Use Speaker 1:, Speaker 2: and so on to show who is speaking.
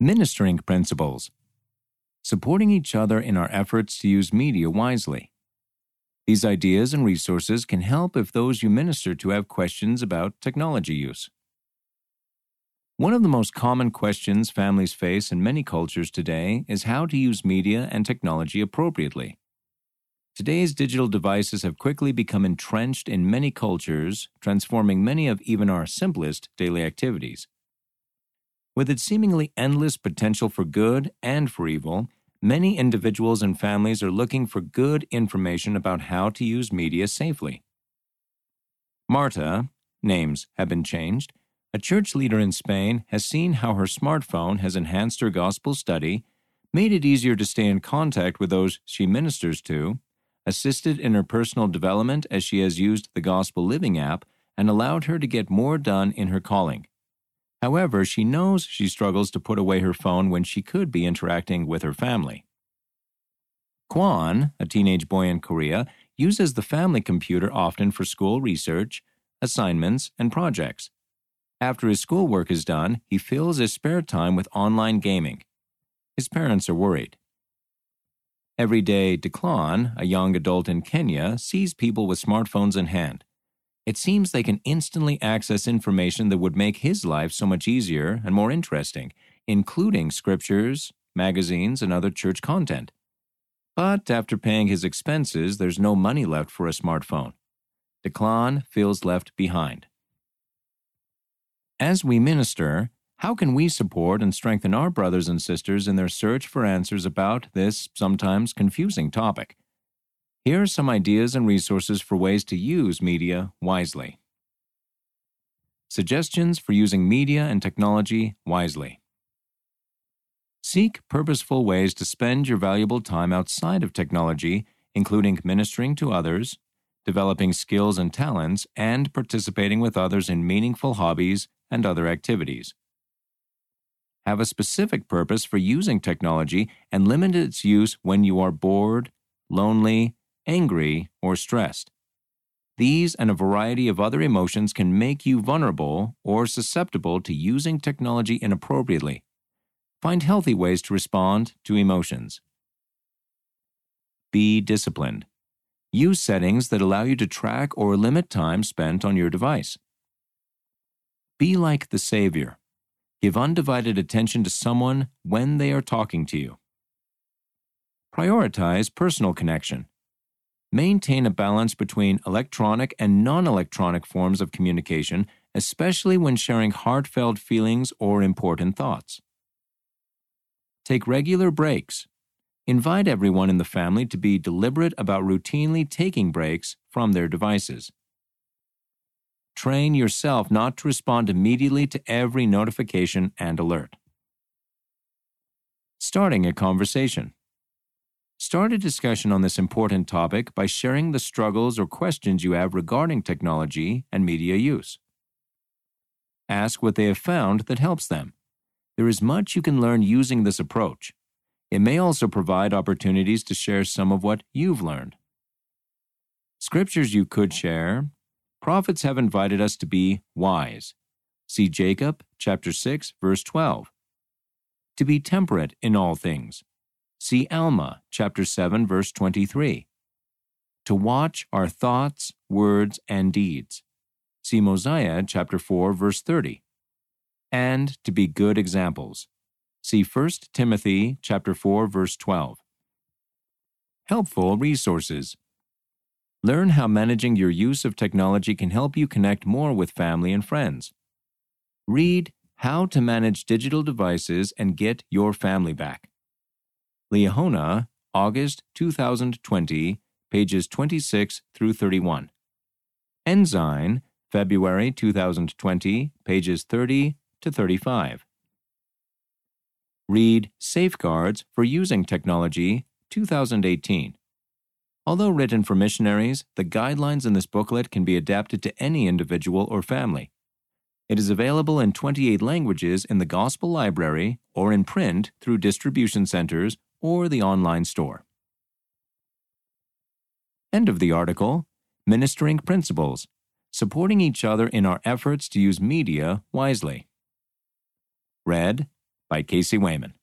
Speaker 1: Ministering Principles Supporting each other in our efforts to use media wisely. These ideas and resources can help if those you minister to have questions about technology use. One of the most common questions families face in many cultures today is how to use media and technology appropriately. Today's digital devices have quickly become entrenched in many cultures, transforming many of even our simplest daily activities. With its seemingly endless potential for good and for evil, many individuals and families are looking for good information about how to use media safely. Marta, names have been changed, a church leader in Spain has seen how her smartphone has enhanced her gospel study, made it easier to stay in contact with those she ministers to, assisted in her personal development as she has used the Gospel Living app, and allowed her to get more done in her calling. However, she knows she struggles to put away her phone when she could be interacting with her family. Kwan, a teenage boy in Korea, uses the family computer often for school research, assignments, and projects. After his schoolwork is done, he fills his spare time with online gaming. His parents are worried. Everyday Declan, a young adult in Kenya, sees people with smartphones in hand. It seems they can instantly access information that would make his life so much easier and more interesting, including scriptures, magazines, and other church content. But after paying his expenses, there's no money left for a smartphone. Declan feels left behind. As we minister, how can we support and strengthen our brothers and sisters in their search for answers about this sometimes confusing topic? Here are some ideas and resources for ways to use media wisely. Suggestions for using media and technology wisely. Seek purposeful ways to spend your valuable time outside of technology, including ministering to others, developing skills and talents, and participating with others in meaningful hobbies and other activities have a specific purpose for using technology and limit its use when you are bored, lonely, angry, or stressed. These and a variety of other emotions can make you vulnerable or susceptible to using technology inappropriately. Find healthy ways to respond to emotions. Be disciplined. Use settings that allow you to track or limit time spent on your device. Be like the Savior. Give undivided attention to someone when they are talking to you. Prioritize personal connection. Maintain a balance between electronic and non electronic forms of communication, especially when sharing heartfelt feelings or important thoughts. Take regular breaks. Invite everyone in the family to be deliberate about routinely taking breaks from their devices. Train yourself not to respond immediately to every notification and alert. Starting a conversation. Start a discussion on this important topic by sharing the struggles or questions you have regarding technology and media use. Ask what they have found that helps them. There is much you can learn using this approach. It may also provide opportunities to share some of what you've learned. Scriptures you could share prophets have invited us to be wise. See Jacob chapter 6 verse 12. To be temperate in all things. See Alma chapter 7 verse 23. To watch our thoughts, words, and deeds. See Mosiah chapter 4 verse 30. And to be good examples. See 1 Timothy chapter 4 verse 12. Helpful resources Learn how managing your use of technology can help you connect more with family and friends. Read How to Manage Digital Devices and Get Your Family Back. Liahona, August 2020, pages 26 through 31. Ensign, February 2020, pages 30 to 35. Read Safeguards for Using Technology, 2018. Although written for missionaries, the guidelines in this booklet can be adapted to any individual or family. It is available in 28 languages in the Gospel Library or in print through distribution centers or the online store. End of the article Ministering Principles Supporting Each Other in Our Efforts to Use Media Wisely. Read by Casey Wayman.